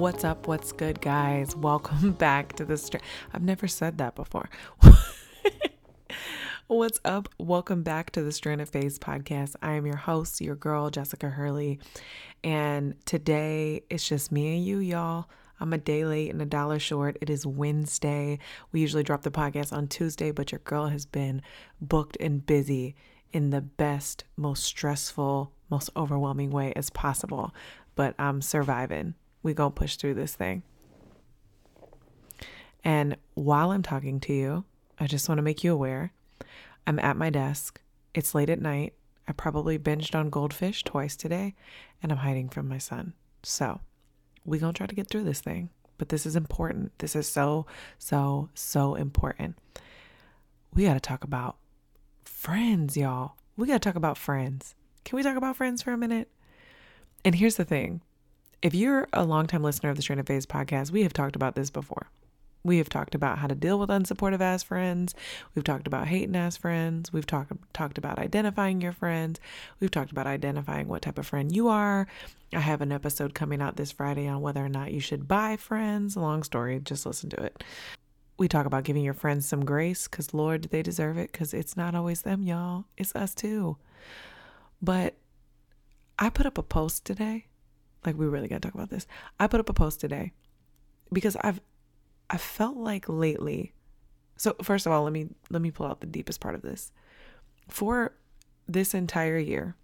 What's up? What's good, guys? Welcome back to the Strand. I've never said that before. What's up? Welcome back to the Stranded Phase podcast. I am your host, your girl, Jessica Hurley. And today it's just me and you, y'all. I'm a day late and a dollar short. It is Wednesday. We usually drop the podcast on Tuesday, but your girl has been booked and busy in the best, most stressful, most overwhelming way as possible. But I'm surviving. We gonna push through this thing. And while I'm talking to you, I just want to make you aware I'm at my desk. It's late at night. I probably binged on goldfish twice today, and I'm hiding from my son. So, going to try to get through this thing. But this is important. This is so, so, so important. We got to talk about friends, y'all. We got to talk about friends. Can we talk about friends for a minute? And here's the thing if you're a longtime listener of the Stranded Phase podcast, we have talked about this before. We have talked about how to deal with unsupportive ass friends. We've talked about hating ass friends. We've talked talked about identifying your friends. We've talked about identifying what type of friend you are. I have an episode coming out this Friday on whether or not you should buy friends. Long story, just listen to it. We talk about giving your friends some grace cuz lord, they deserve it cuz it's not always them, y'all. It's us too. But I put up a post today. Like we really got to talk about this. I put up a post today because I've I felt like lately. So first of all, let me let me pull out the deepest part of this. For this entire year,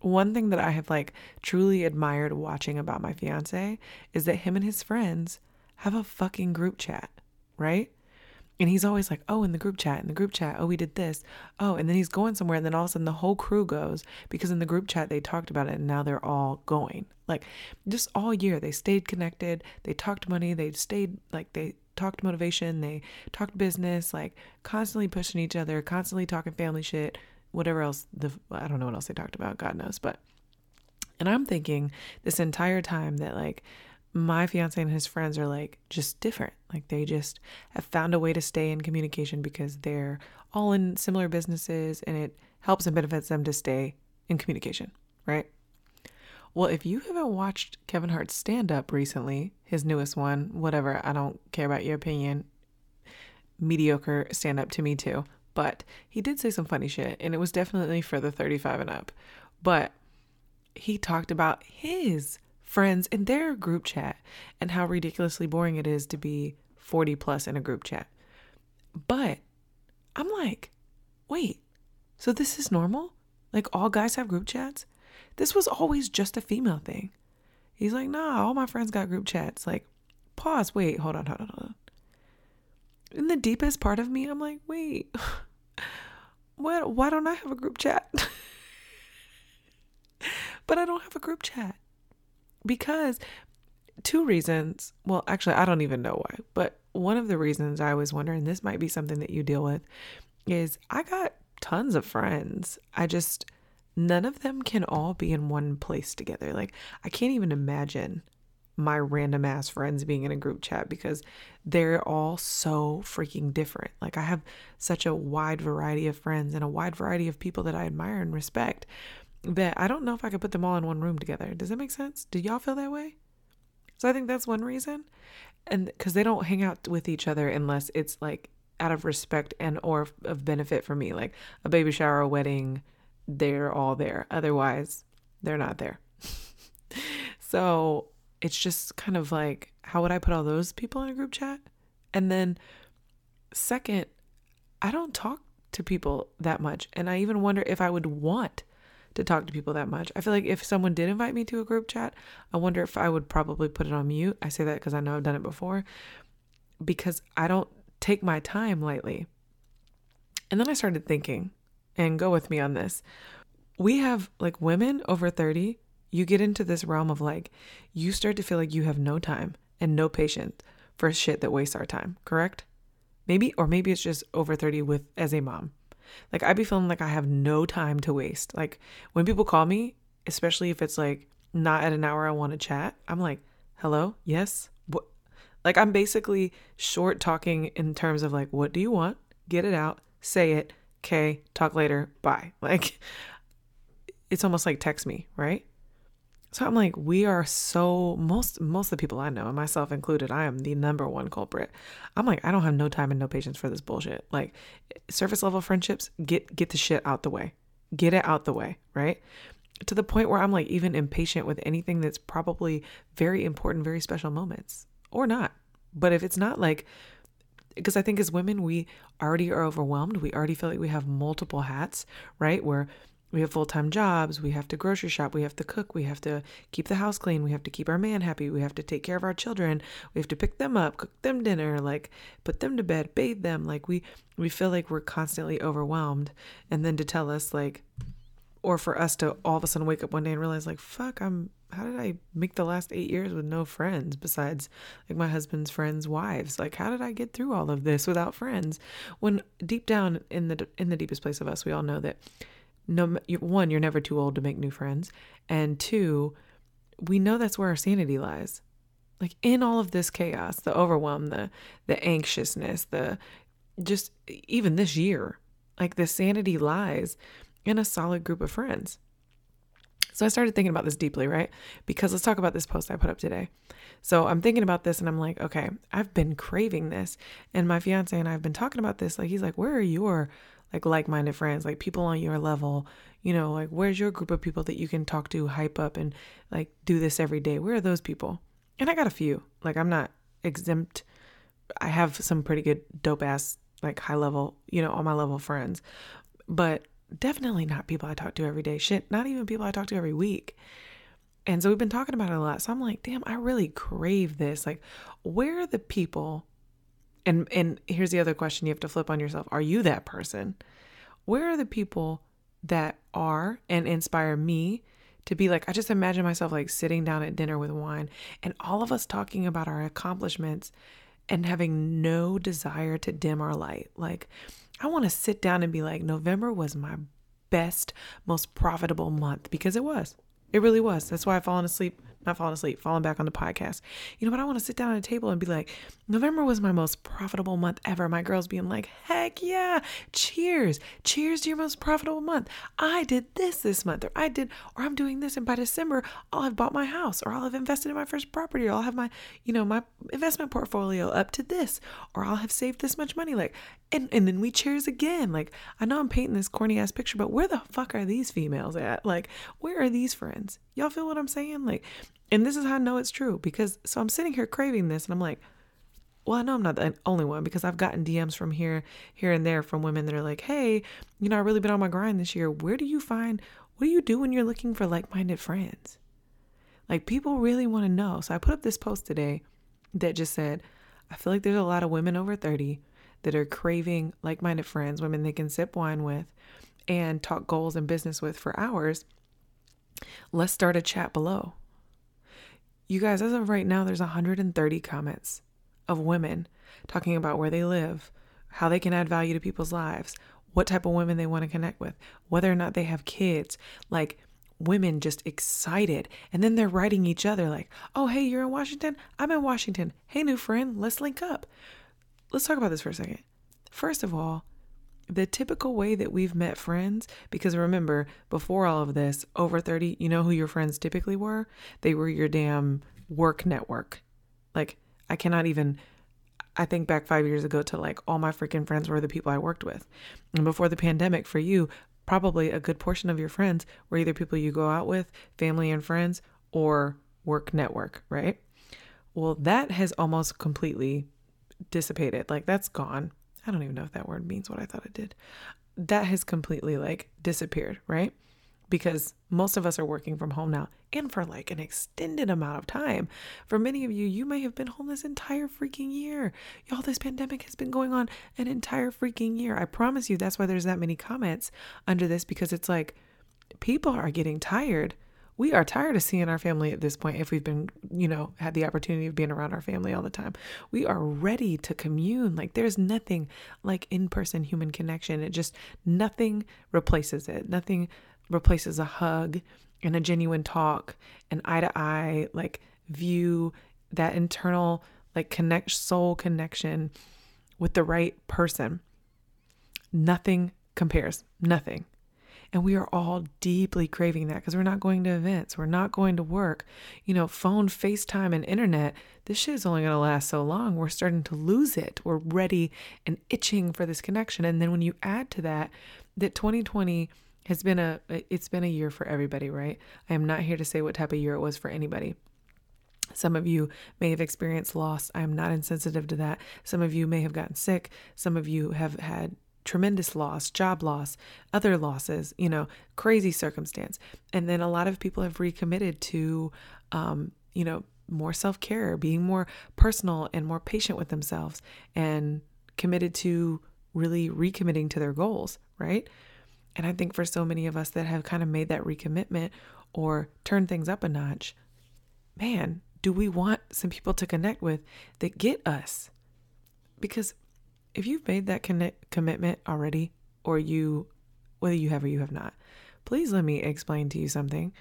one thing that I have like truly admired watching about my fiance is that him and his friends have a fucking group chat, right? And he's always like, oh, in the group chat, in the group chat, oh, we did this. Oh, and then he's going somewhere, and then all of a sudden the whole crew goes because in the group chat they talked about it, and now they're all going. Like, just all year they stayed connected, they talked money, they stayed, like, they talked motivation, they talked business, like, constantly pushing each other, constantly talking family shit, whatever else. The I don't know what else they talked about, God knows. But, and I'm thinking this entire time that, like, my fiance and his friends are like just different. Like they just have found a way to stay in communication because they're all in similar businesses and it helps and benefits them to stay in communication, right? Well, if you haven't watched Kevin Hart's stand up recently, his newest one, whatever, I don't care about your opinion. Mediocre stand up to me too. But he did say some funny shit and it was definitely for the 35 and up. But he talked about his friends in their group chat and how ridiculously boring it is to be 40 plus in a group chat. But I'm like, wait, so this is normal? Like all guys have group chats? This was always just a female thing. He's like, nah, all my friends got group chats. Like, pause, wait, hold on, hold on, hold on. In the deepest part of me, I'm like, wait, what, why don't I have a group chat? but I don't have a group chat because two reasons. Well, actually, I don't even know why, but one of the reasons I was wondering this might be something that you deal with is I got tons of friends. I just none of them can all be in one place together. Like I can't even imagine my random ass friends being in a group chat because they're all so freaking different. Like I have such a wide variety of friends and a wide variety of people that I admire and respect that I don't know if I could put them all in one room together. Does that make sense? Do y'all feel that way? So I think that's one reason. And because they don't hang out with each other unless it's like out of respect and or of benefit for me, like a baby shower, a wedding, they're all there. Otherwise, they're not there. so it's just kind of like, how would I put all those people in a group chat? And then, second, I don't talk to people that much. And I even wonder if I would want to talk to people that much. I feel like if someone did invite me to a group chat, I wonder if I would probably put it on mute. I say that because I know I've done it before because I don't take my time lightly. And then I started thinking, and go with me on this. we have like women over 30, you get into this realm of like, you start to feel like you have no time and no patience for shit that wastes our time, correct? Maybe, or maybe it's just over 30 with as a mom. Like I'd be feeling like I have no time to waste. Like when people call me, especially if it's like not at an hour I want to chat, I'm like, hello, yes, what? Like I'm basically short talking in terms of like, what do you want? Get it out, say it, okay, talk later, bye. Like it's almost like text me, right? So I'm like, we are so most most of the people I know, and myself included, I am the number one culprit. I'm like, I don't have no time and no patience for this bullshit. Like surface level friendships, get get the shit out the way. Get it out the way, right? To the point where I'm like even impatient with anything that's probably very important, very special moments. Or not. But if it's not like because I think as women, we already are overwhelmed. We already feel like we have multiple hats, right? Where we have full time jobs. We have to grocery shop. We have to cook. We have to keep the house clean. We have to keep our man happy. We have to take care of our children. We have to pick them up, cook them dinner, like put them to bed, bathe them. Like we we feel like we're constantly overwhelmed. And then to tell us like, or for us to all of a sudden wake up one day and realize like, fuck, I'm how did I make the last eight years with no friends besides like my husband's friends' wives? Like, how did I get through all of this without friends? When deep down in the in the deepest place of us, we all know that no one you're never too old to make new friends and two we know that's where our sanity lies. Like in all of this chaos the overwhelm the the anxiousness the just even this year like the sanity lies in a solid group of friends. So i started thinking about this deeply right? Because let's talk about this post i put up today. So i'm thinking about this and i'm like okay i've been craving this and my fiance and i've been talking about this like he's like where are your like like-minded friends, like people on your level, you know, like where's your group of people that you can talk to, hype up and like do this every day? Where are those people? And I got a few. Like I'm not exempt. I have some pretty good dope ass like high level, you know, on my level friends. But definitely not people I talk to every day. Shit, not even people I talk to every week. And so we've been talking about it a lot. So I'm like, damn, I really crave this. Like, where are the people and and here's the other question you have to flip on yourself. Are you that person? Where are the people that are and inspire me to be like I just imagine myself like sitting down at dinner with wine and all of us talking about our accomplishments and having no desire to dim our light. Like I want to sit down and be like November was my best, most profitable month because it was. It really was. That's why I've fallen asleep not falling asleep, falling back on the podcast. You know, but I want to sit down at a table and be like, November was my most profitable month ever. My girls being like, heck yeah, cheers, cheers to your most profitable month. I did this this month, or I did, or I'm doing this, and by December, I'll have bought my house, or I'll have invested in my first property, or I'll have my, you know, my investment portfolio up to this, or I'll have saved this much money. Like, and and then we cheers again. Like, I know I'm painting this corny ass picture, but where the fuck are these females at? Like, where are these friends? Y'all feel what I'm saying? Like, and this is how I know it's true because so I'm sitting here craving this and I'm like, well, I know I'm not the only one because I've gotten DMs from here, here and there from women that are like, hey, you know, I've really been on my grind this year. Where do you find, what do you do when you're looking for like minded friends? Like, people really want to know. So I put up this post today that just said, I feel like there's a lot of women over 30 that are craving like minded friends, women they can sip wine with and talk goals and business with for hours. Let's start a chat below. You guys, as of right now, there's 130 comments of women talking about where they live, how they can add value to people's lives, what type of women they want to connect with, whether or not they have kids, like women just excited. And then they're writing each other like, oh, hey, you're in Washington? I'm in Washington. Hey, new friend, let's link up. Let's talk about this for a second. First of all, the typical way that we've met friends, because remember, before all of this, over 30, you know who your friends typically were? They were your damn work network. Like, I cannot even, I think back five years ago to like all my freaking friends were the people I worked with. And before the pandemic, for you, probably a good portion of your friends were either people you go out with, family and friends, or work network, right? Well, that has almost completely dissipated. Like, that's gone I don't even know if that word means what I thought it did. That has completely like disappeared, right? Because most of us are working from home now and for like an extended amount of time. For many of you, you may have been home this entire freaking year. Y'all, this pandemic has been going on an entire freaking year. I promise you, that's why there's that many comments under this because it's like, people are getting tired. We are tired of seeing our family at this point if we've been, you know, had the opportunity of being around our family all the time. We are ready to commune. Like there's nothing like in-person human connection. It just nothing replaces it. Nothing replaces a hug and a genuine talk, and eye to eye like view, that internal like connect soul connection with the right person. Nothing compares. Nothing. And we are all deeply craving that because we're not going to events, we're not going to work. You know, phone, FaceTime, and internet, this shit is only going to last so long. We're starting to lose it. We're ready and itching for this connection. And then when you add to that, that 2020 has been a it's been a year for everybody, right? I am not here to say what type of year it was for anybody. Some of you may have experienced loss. I am not insensitive to that. Some of you may have gotten sick. Some of you have had tremendous loss, job loss, other losses, you know, crazy circumstance. And then a lot of people have recommitted to, um, you know, more self care, being more personal and more patient with themselves, and committed to really recommitting to their goals, right? And I think for so many of us that have kind of made that recommitment or turned things up a notch, man, do we want some people to connect with that get us? Because if you've made that connect, commitment already, or you, whether you have or you have not, please let me explain to you something.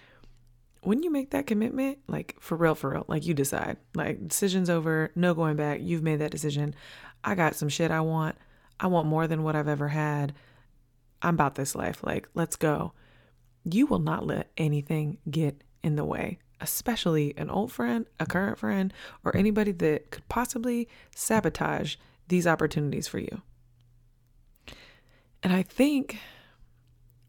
When you make that commitment, like for real, for real, like you decide, like decision's over, no going back, you've made that decision. I got some shit I want. I want more than what I've ever had. I'm about this life. Like, let's go. You will not let anything get in the way especially an old friend, a current friend, or anybody that could possibly sabotage these opportunities for you. And I think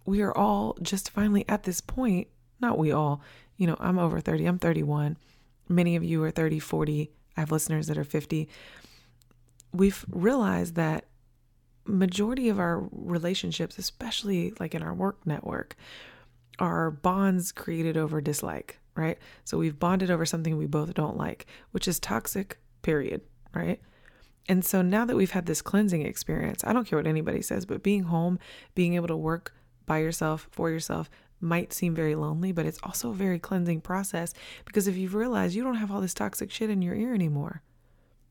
we are all just finally at this point, not we all, you know, I'm over 30, I'm 31. Many of you are 30, 40. I have listeners that are 50. We've realized that majority of our relationships, especially like in our work network, are bonds created over dislike right? So we've bonded over something we both don't like, which is toxic, period, right? And so now that we've had this cleansing experience, I don't care what anybody says, but being home, being able to work by yourself, for yourself, might seem very lonely, but it's also a very cleansing process because if you've realized you don't have all this toxic shit in your ear anymore,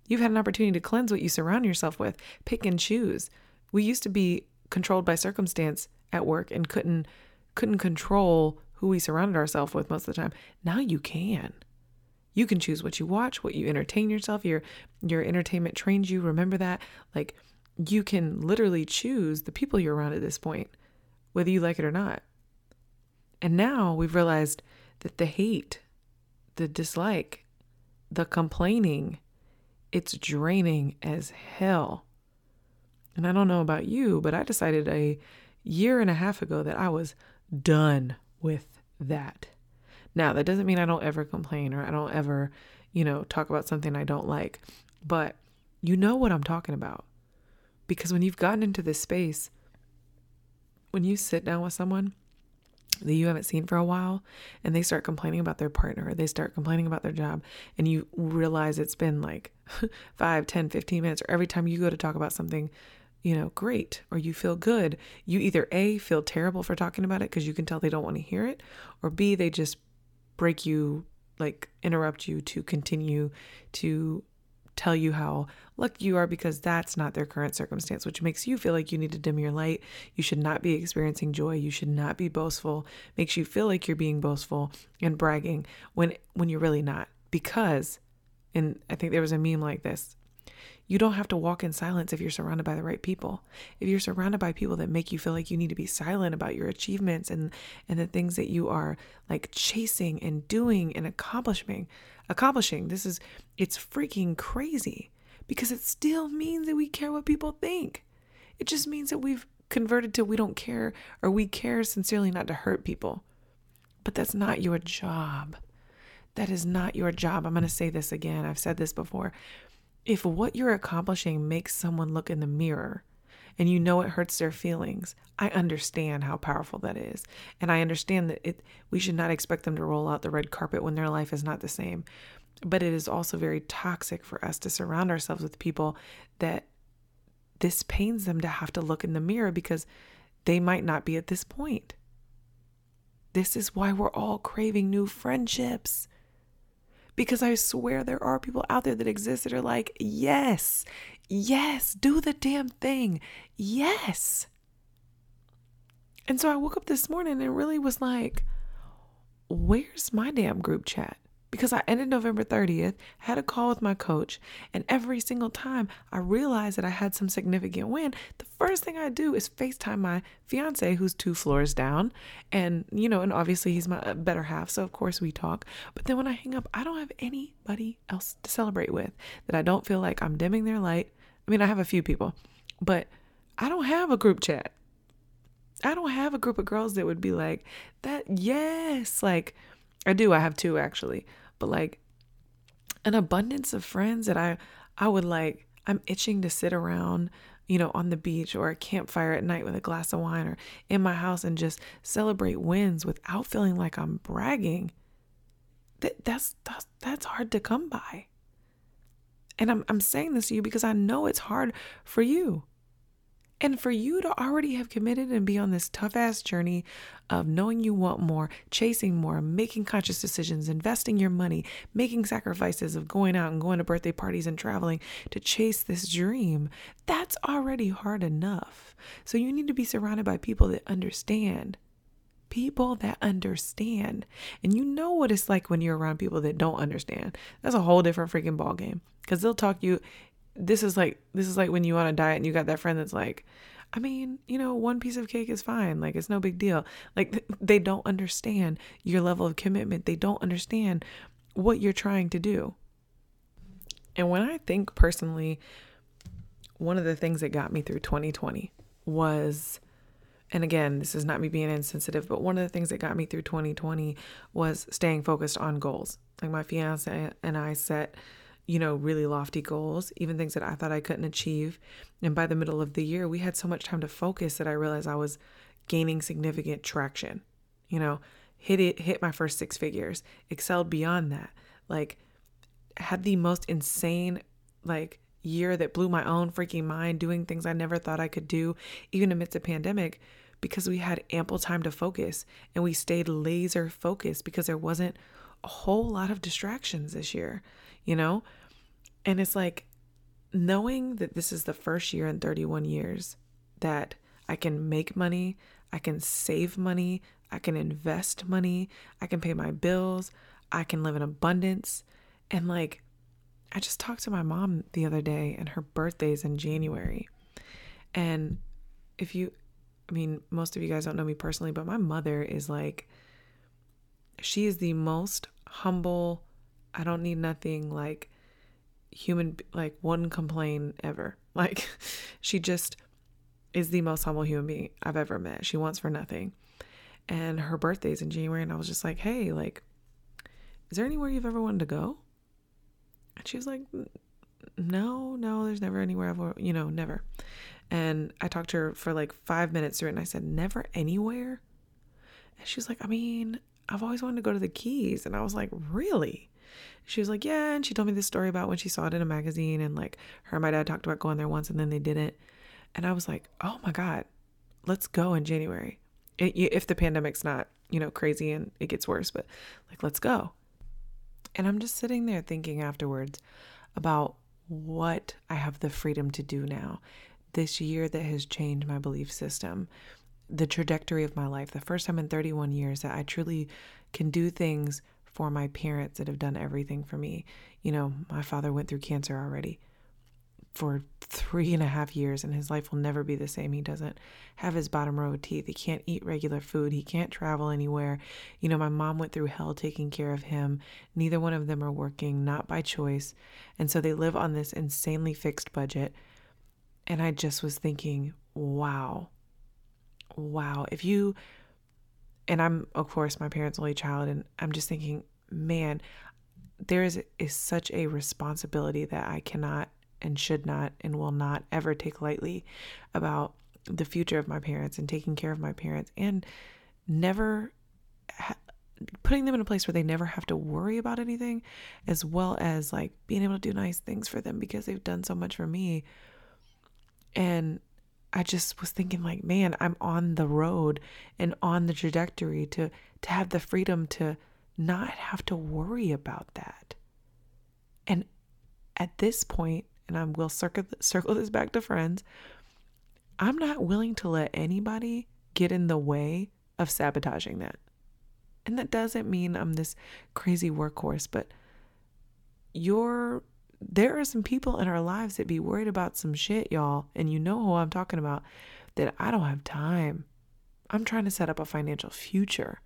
you've had an opportunity to cleanse what you surround yourself with, pick and choose. We used to be controlled by circumstance at work and couldn't couldn't control who we surrounded ourselves with most of the time. Now you can. You can choose what you watch, what you entertain yourself. Your your entertainment trains you. Remember that? Like you can literally choose the people you're around at this point, whether you like it or not. And now we've realized that the hate, the dislike, the complaining, it's draining as hell. And I don't know about you, but I decided a year and a half ago that I was done with that. Now, that doesn't mean I don't ever complain or I don't ever, you know, talk about something I don't like, but you know what I'm talking about. Because when you've gotten into this space, when you sit down with someone that you haven't seen for a while and they start complaining about their partner, or they start complaining about their job, and you realize it's been like 5, 10, 15 minutes, or every time you go to talk about something you know, great, or you feel good, you either A, feel terrible for talking about it because you can tell they don't want to hear it, or B, they just break you, like interrupt you to continue to tell you how lucky you are because that's not their current circumstance, which makes you feel like you need to dim your light. You should not be experiencing joy. You should not be boastful. Makes you feel like you're being boastful and bragging when when you're really not. Because, and I think there was a meme like this you don't have to walk in silence if you're surrounded by the right people. If you're surrounded by people that make you feel like you need to be silent about your achievements and and the things that you are like chasing and doing and accomplishing, accomplishing. This is it's freaking crazy because it still means that we care what people think. It just means that we've converted to we don't care or we care sincerely not to hurt people. But that's not your job. That is not your job. I'm going to say this again. I've said this before if what you're accomplishing makes someone look in the mirror and you know it hurts their feelings, I understand how powerful that is. And I understand that it we should not expect them to roll out the red carpet when their life is not the same. But it is also very toxic for us to surround ourselves with people that this pains them to have to look in the mirror because they might not be at this point. This is why we're all craving new friendships. Because I swear there are people out there that exist that are like, yes, yes, do the damn thing. Yes. And so I woke up this morning and really was like, where's my damn group chat? Because I ended November 30th, had a call with my coach, and every single time I realized that I had some significant win, the first thing I do is FaceTime my fiance who's two floors down. And, you know, and obviously he's my uh, better half, so of course we talk. But then when I hang up, I don't have anybody else to celebrate with that I don't feel like I'm dimming their light. I mean, I have a few people, but I don't have a group chat. I don't have a group of girls that would be like, that, yes, like, I do. I have two actually, but like an abundance of friends that I I would like. I'm itching to sit around, you know, on the beach or a campfire at night with a glass of wine or in my house and just celebrate wins without feeling like I'm bragging. That that's that's that's hard to come by. And I'm I'm saying this to you because I know it's hard for you. And for you to already have committed and be on this tough ass journey of knowing you want more, chasing more, making conscious decisions, investing your money, making sacrifices of going out and going to birthday parties and traveling to chase this dream, that's already hard enough. So you need to be surrounded by people that understand. People that understand. And you know what it's like when you're around people that don't understand. That's a whole different freaking ball game. Cause they'll talk you this is like this is like when you on a diet and you got that friend that's like I mean, you know, one piece of cake is fine. Like, it's no big deal. Like, they don't understand your level of commitment. They don't understand what you're trying to do. And when I think personally, one of the things that got me through 2020 was, and again, this is not me being insensitive, but one of the things that got me through 2020 was staying focused on goals. Like, my fiance and I set you know, really lofty goals, even things that I thought I couldn't achieve. And by the middle of the year, we had so much time to focus that I realized I was gaining significant traction. You know, hit it, hit my first six figures, excelled beyond that. Like, had the most insane, like, year that blew my own freaking mind, doing things I never thought I could do, even amidst a pandemic, because we had ample time to focus and we stayed laser focused because there wasn't a whole lot of distractions this year, you know? And it's like knowing that this is the first year in 31 years that I can make money, I can save money, I can invest money, I can pay my bills, I can live in abundance. And like, I just talked to my mom the other day, and her birthday's in January. And if you, I mean, most of you guys don't know me personally, but my mother is like, she is the most humble, I don't need nothing, like, human like one complain ever. Like she just is the most humble human being I've ever met. She wants for nothing. And her birthday's in January and I was just like, "Hey, like is there anywhere you've ever wanted to go?" And she was like, "No, no, there's never anywhere I've, you know, never." And I talked to her for like 5 minutes through it and I said, "Never anywhere?" And she was like, "I mean, I've always wanted to go to the Keys." And I was like, "Really?" She was like, Yeah. And she told me this story about when she saw it in a magazine and like her and my dad talked about going there once and then they didn't. And I was like, Oh my God, let's go in January. if the pandemic's not, you know, crazy and it gets worse, but like, let's go. And I'm just sitting there thinking afterwards about what I have the freedom to do now. This year that has changed my belief system, the trajectory of my life, the first time in 31 years that I truly can do things for my parents that have done everything for me. You know, my father went through cancer already for three and a half years, and his life will never be the same. He doesn't have his bottom row of teeth. He can't eat regular food. He can't travel anywhere. You know, my mom went through hell taking care of him. Neither one of them are working, not by choice. And so they live on this insanely fixed budget. And I just was thinking, wow, wow, if you and I'm of course my parents' only child, and I'm just thinking, man, there is is such a responsibility that I cannot and should not and will not ever take lightly about the future of my parents and taking care of my parents and never ha- putting them in a place where they never have to worry about anything as well as like being able to do nice things for them because they've done so much for me. And I just was thinking like, man, I'm on the road and on the trajectory to to have the freedom to not have to worry about that. And at this point, and I will circle circle this back to friends, I'm not willing to let anybody get in the way of sabotaging that. And that doesn't mean I'm this crazy workhorse, but you're there are some people in our lives that be worried about some shit, y'all, and you know who I'm talking about, that I don't have time. I'm trying to set up a financial future.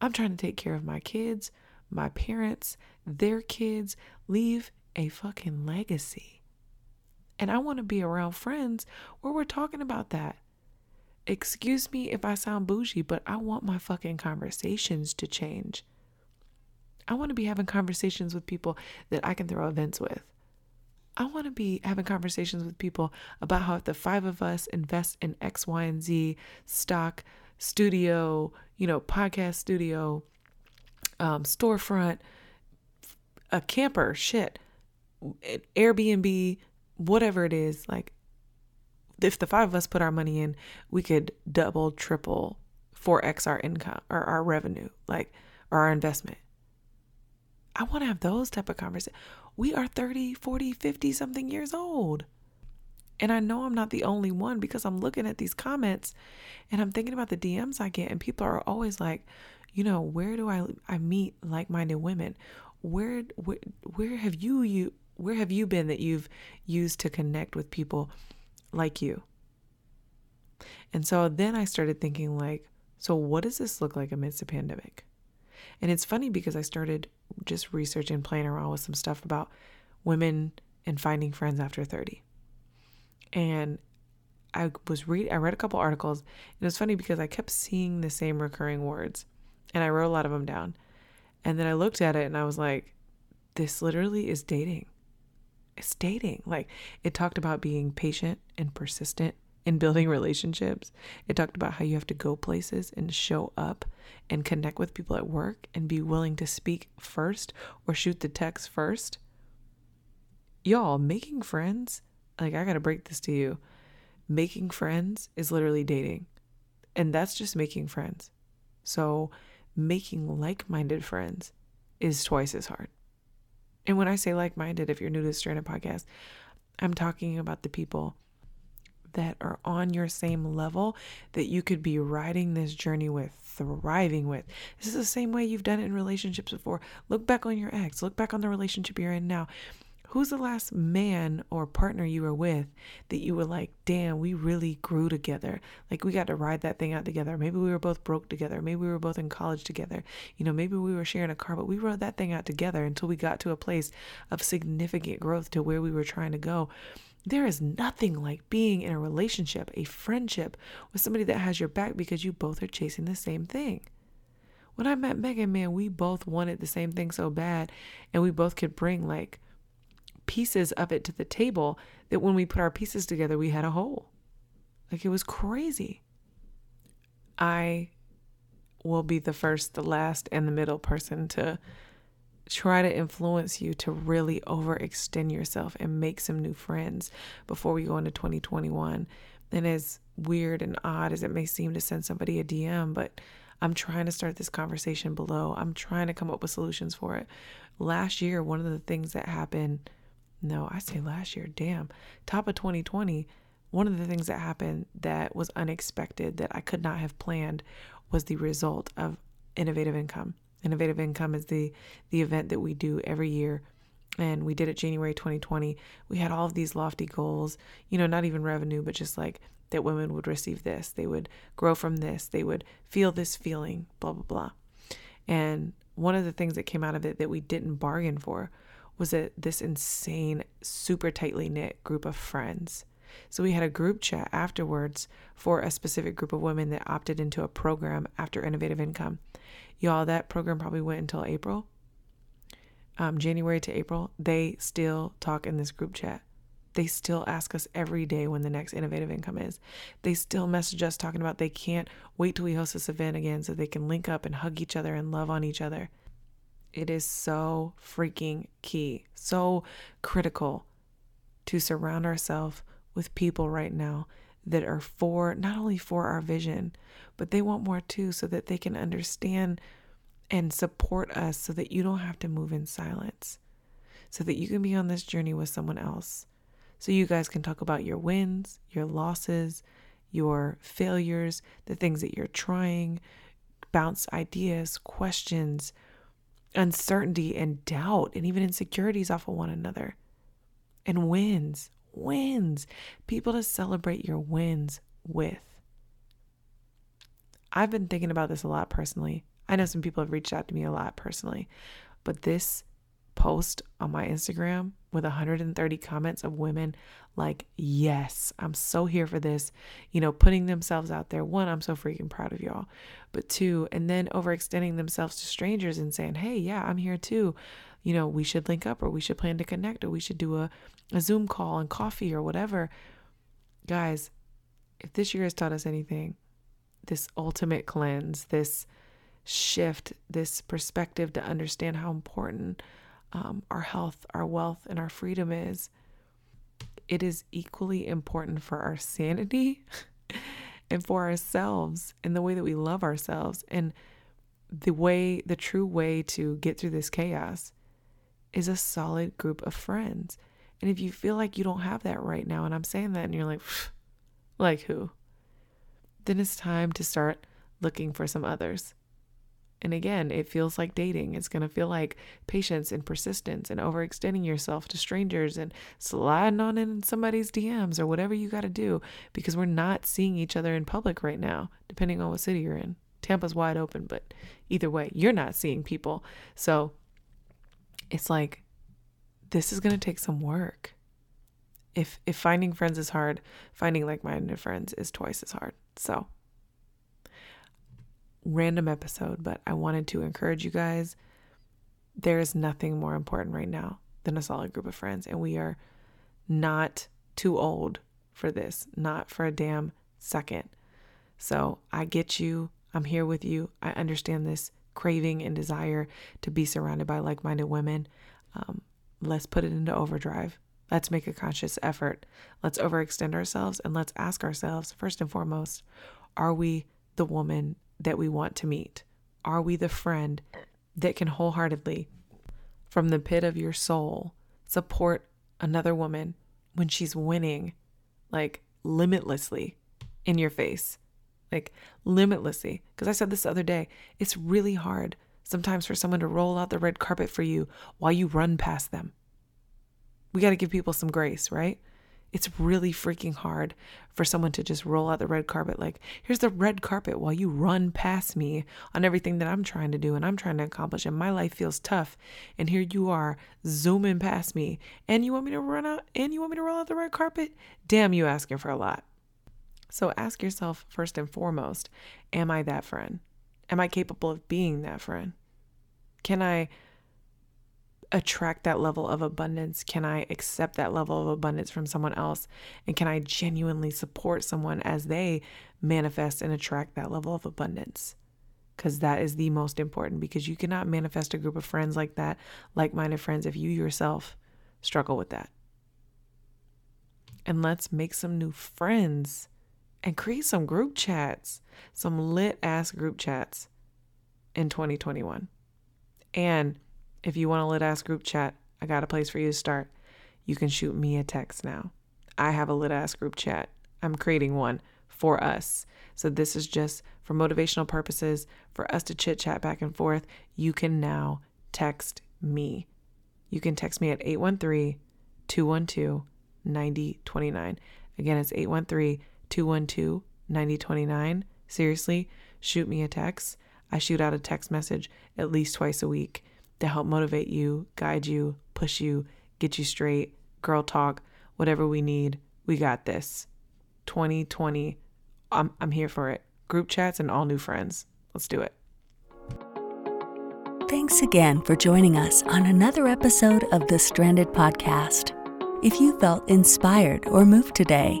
I'm trying to take care of my kids, my parents, their kids, leave a fucking legacy. And I want to be around friends where we're talking about that. Excuse me if I sound bougie, but I want my fucking conversations to change. I want to be having conversations with people that I can throw events with. I want to be having conversations with people about how if the five of us invest in X, Y, and Z stock, studio, you know, podcast studio, um, storefront, a camper, shit, Airbnb, whatever it is, like if the five of us put our money in, we could double, triple, 4x our income or our revenue, like, or our investment. I want to have those type of conversations. We are 30, 40, 50 something years old. And I know I'm not the only one because I'm looking at these comments and I'm thinking about the DMs I get and people are always like, you know, where do I I meet like-minded women? Where where where have you you where have you been that you've used to connect with people like you? And so then I started thinking like, so what does this look like amidst a pandemic? And it's funny because I started just researching, playing around with some stuff about women and finding friends after 30. And I was read I read a couple articles and it was funny because I kept seeing the same recurring words and I wrote a lot of them down. And then I looked at it and I was like, this literally is dating. It's dating. Like it talked about being patient and persistent in building relationships. It talked about how you have to go places and show up and connect with people at work and be willing to speak first or shoot the text first. Y'all, making friends, like I got to break this to you. Making friends is literally dating. And that's just making friends. So, making like minded friends is twice as hard. And when I say like minded, if you're new to the Stranded podcast, I'm talking about the people that are on your same level that you could be riding this journey with, thriving with. This is the same way you've done it in relationships before. Look back on your ex, look back on the relationship you're in now. Who's the last man or partner you were with that you were like, damn, we really grew together? Like, we got to ride that thing out together. Maybe we were both broke together. Maybe we were both in college together. You know, maybe we were sharing a car, but we rode that thing out together until we got to a place of significant growth to where we were trying to go. There is nothing like being in a relationship, a friendship with somebody that has your back because you both are chasing the same thing. When I met Megan, man, we both wanted the same thing so bad, and we both could bring like pieces of it to the table that when we put our pieces together, we had a whole. Like it was crazy. I will be the first, the last, and the middle person to try to influence you to really overextend yourself and make some new friends before we go into 2021. And as weird and odd as it may seem to send somebody a DM, but I'm trying to start this conversation below. I'm trying to come up with solutions for it. Last year, one of the things that happened, no, I say last year, damn, top of 2020, one of the things that happened that was unexpected that I could not have planned was the result of innovative income. Innovative Income is the the event that we do every year and we did it January 2020. We had all of these lofty goals, you know, not even revenue, but just like that women would receive this, they would grow from this, they would feel this feeling, blah blah blah. And one of the things that came out of it that we didn't bargain for was that this insane, super tightly knit group of friends. So we had a group chat afterwards for a specific group of women that opted into a program after Innovative Income. Y'all, that program probably went until April, um, January to April. They still talk in this group chat. They still ask us every day when the next innovative income is. They still message us talking about they can't wait till we host this event again so they can link up and hug each other and love on each other. It is so freaking key, so critical to surround ourselves with people right now that are for not only for our vision, but they want more too so that they can understand and support us so that you don't have to move in silence, so that you can be on this journey with someone else. So you guys can talk about your wins, your losses, your failures, the things that you're trying, bounce ideas, questions, uncertainty, and doubt, and even insecurities off of one another. And wins, wins, people to celebrate your wins with. I've been thinking about this a lot personally. I know some people have reached out to me a lot personally, but this post on my Instagram with 130 comments of women like, yes, I'm so here for this, you know, putting themselves out there. One, I'm so freaking proud of y'all. But two, and then overextending themselves to strangers and saying, hey, yeah, I'm here too. You know, we should link up or we should plan to connect or we should do a, a Zoom call and coffee or whatever. Guys, if this year has taught us anything, this ultimate cleanse, this shift, this perspective to understand how important um, our health, our wealth, and our freedom is, it is equally important for our sanity and for ourselves and the way that we love ourselves. And the way, the true way to get through this chaos is a solid group of friends. And if you feel like you don't have that right now, and I'm saying that, and you're like, like who? Then it's time to start looking for some others. And again, it feels like dating. It's going to feel like patience and persistence and overextending yourself to strangers and sliding on in somebody's DMs or whatever you got to do because we're not seeing each other in public right now, depending on what city you're in. Tampa's wide open, but either way, you're not seeing people. So it's like this is going to take some work. If if finding friends is hard, finding like-minded friends is twice as hard. So random episode, but I wanted to encourage you guys. There is nothing more important right now than a solid group of friends, and we are not too old for this, not for a damn second. So I get you. I'm here with you. I understand this craving and desire to be surrounded by like minded women. Um, let's put it into overdrive. Let's make a conscious effort. Let's overextend ourselves and let's ask ourselves, first and foremost, are we the woman that we want to meet? Are we the friend that can wholeheartedly, from the pit of your soul, support another woman when she's winning, like limitlessly in your face? Like limitlessly. Because I said this the other day, it's really hard sometimes for someone to roll out the red carpet for you while you run past them. We got to give people some grace, right? It's really freaking hard for someone to just roll out the red carpet like, here's the red carpet while you run past me on everything that I'm trying to do and I'm trying to accomplish and my life feels tough. And here you are zooming past me and you want me to run out and you want me to roll out the red carpet? Damn, you asking for a lot. So ask yourself first and foremost, am I that friend? Am I capable of being that friend? Can I attract that level of abundance? Can I accept that level of abundance from someone else? And can I genuinely support someone as they manifest and attract that level of abundance? Because that is the most important, because you cannot manifest a group of friends like that, like minded friends, if you yourself struggle with that. And let's make some new friends and create some group chats, some lit ass group chats in 2021. And if you want a lit ass group chat, I got a place for you to start. You can shoot me a text now. I have a lit ass group chat. I'm creating one for us. So this is just for motivational purposes, for us to chit chat back and forth. You can now text me. You can text me at 813 212 9029. Again, it's 813 212 9029. Seriously, shoot me a text. I shoot out a text message at least twice a week to help motivate you, guide you, push you, get you straight, girl talk, whatever we need. We got this. 2020, I'm, I'm here for it. Group chats and all new friends. Let's do it. Thanks again for joining us on another episode of the Stranded Podcast. If you felt inspired or moved today,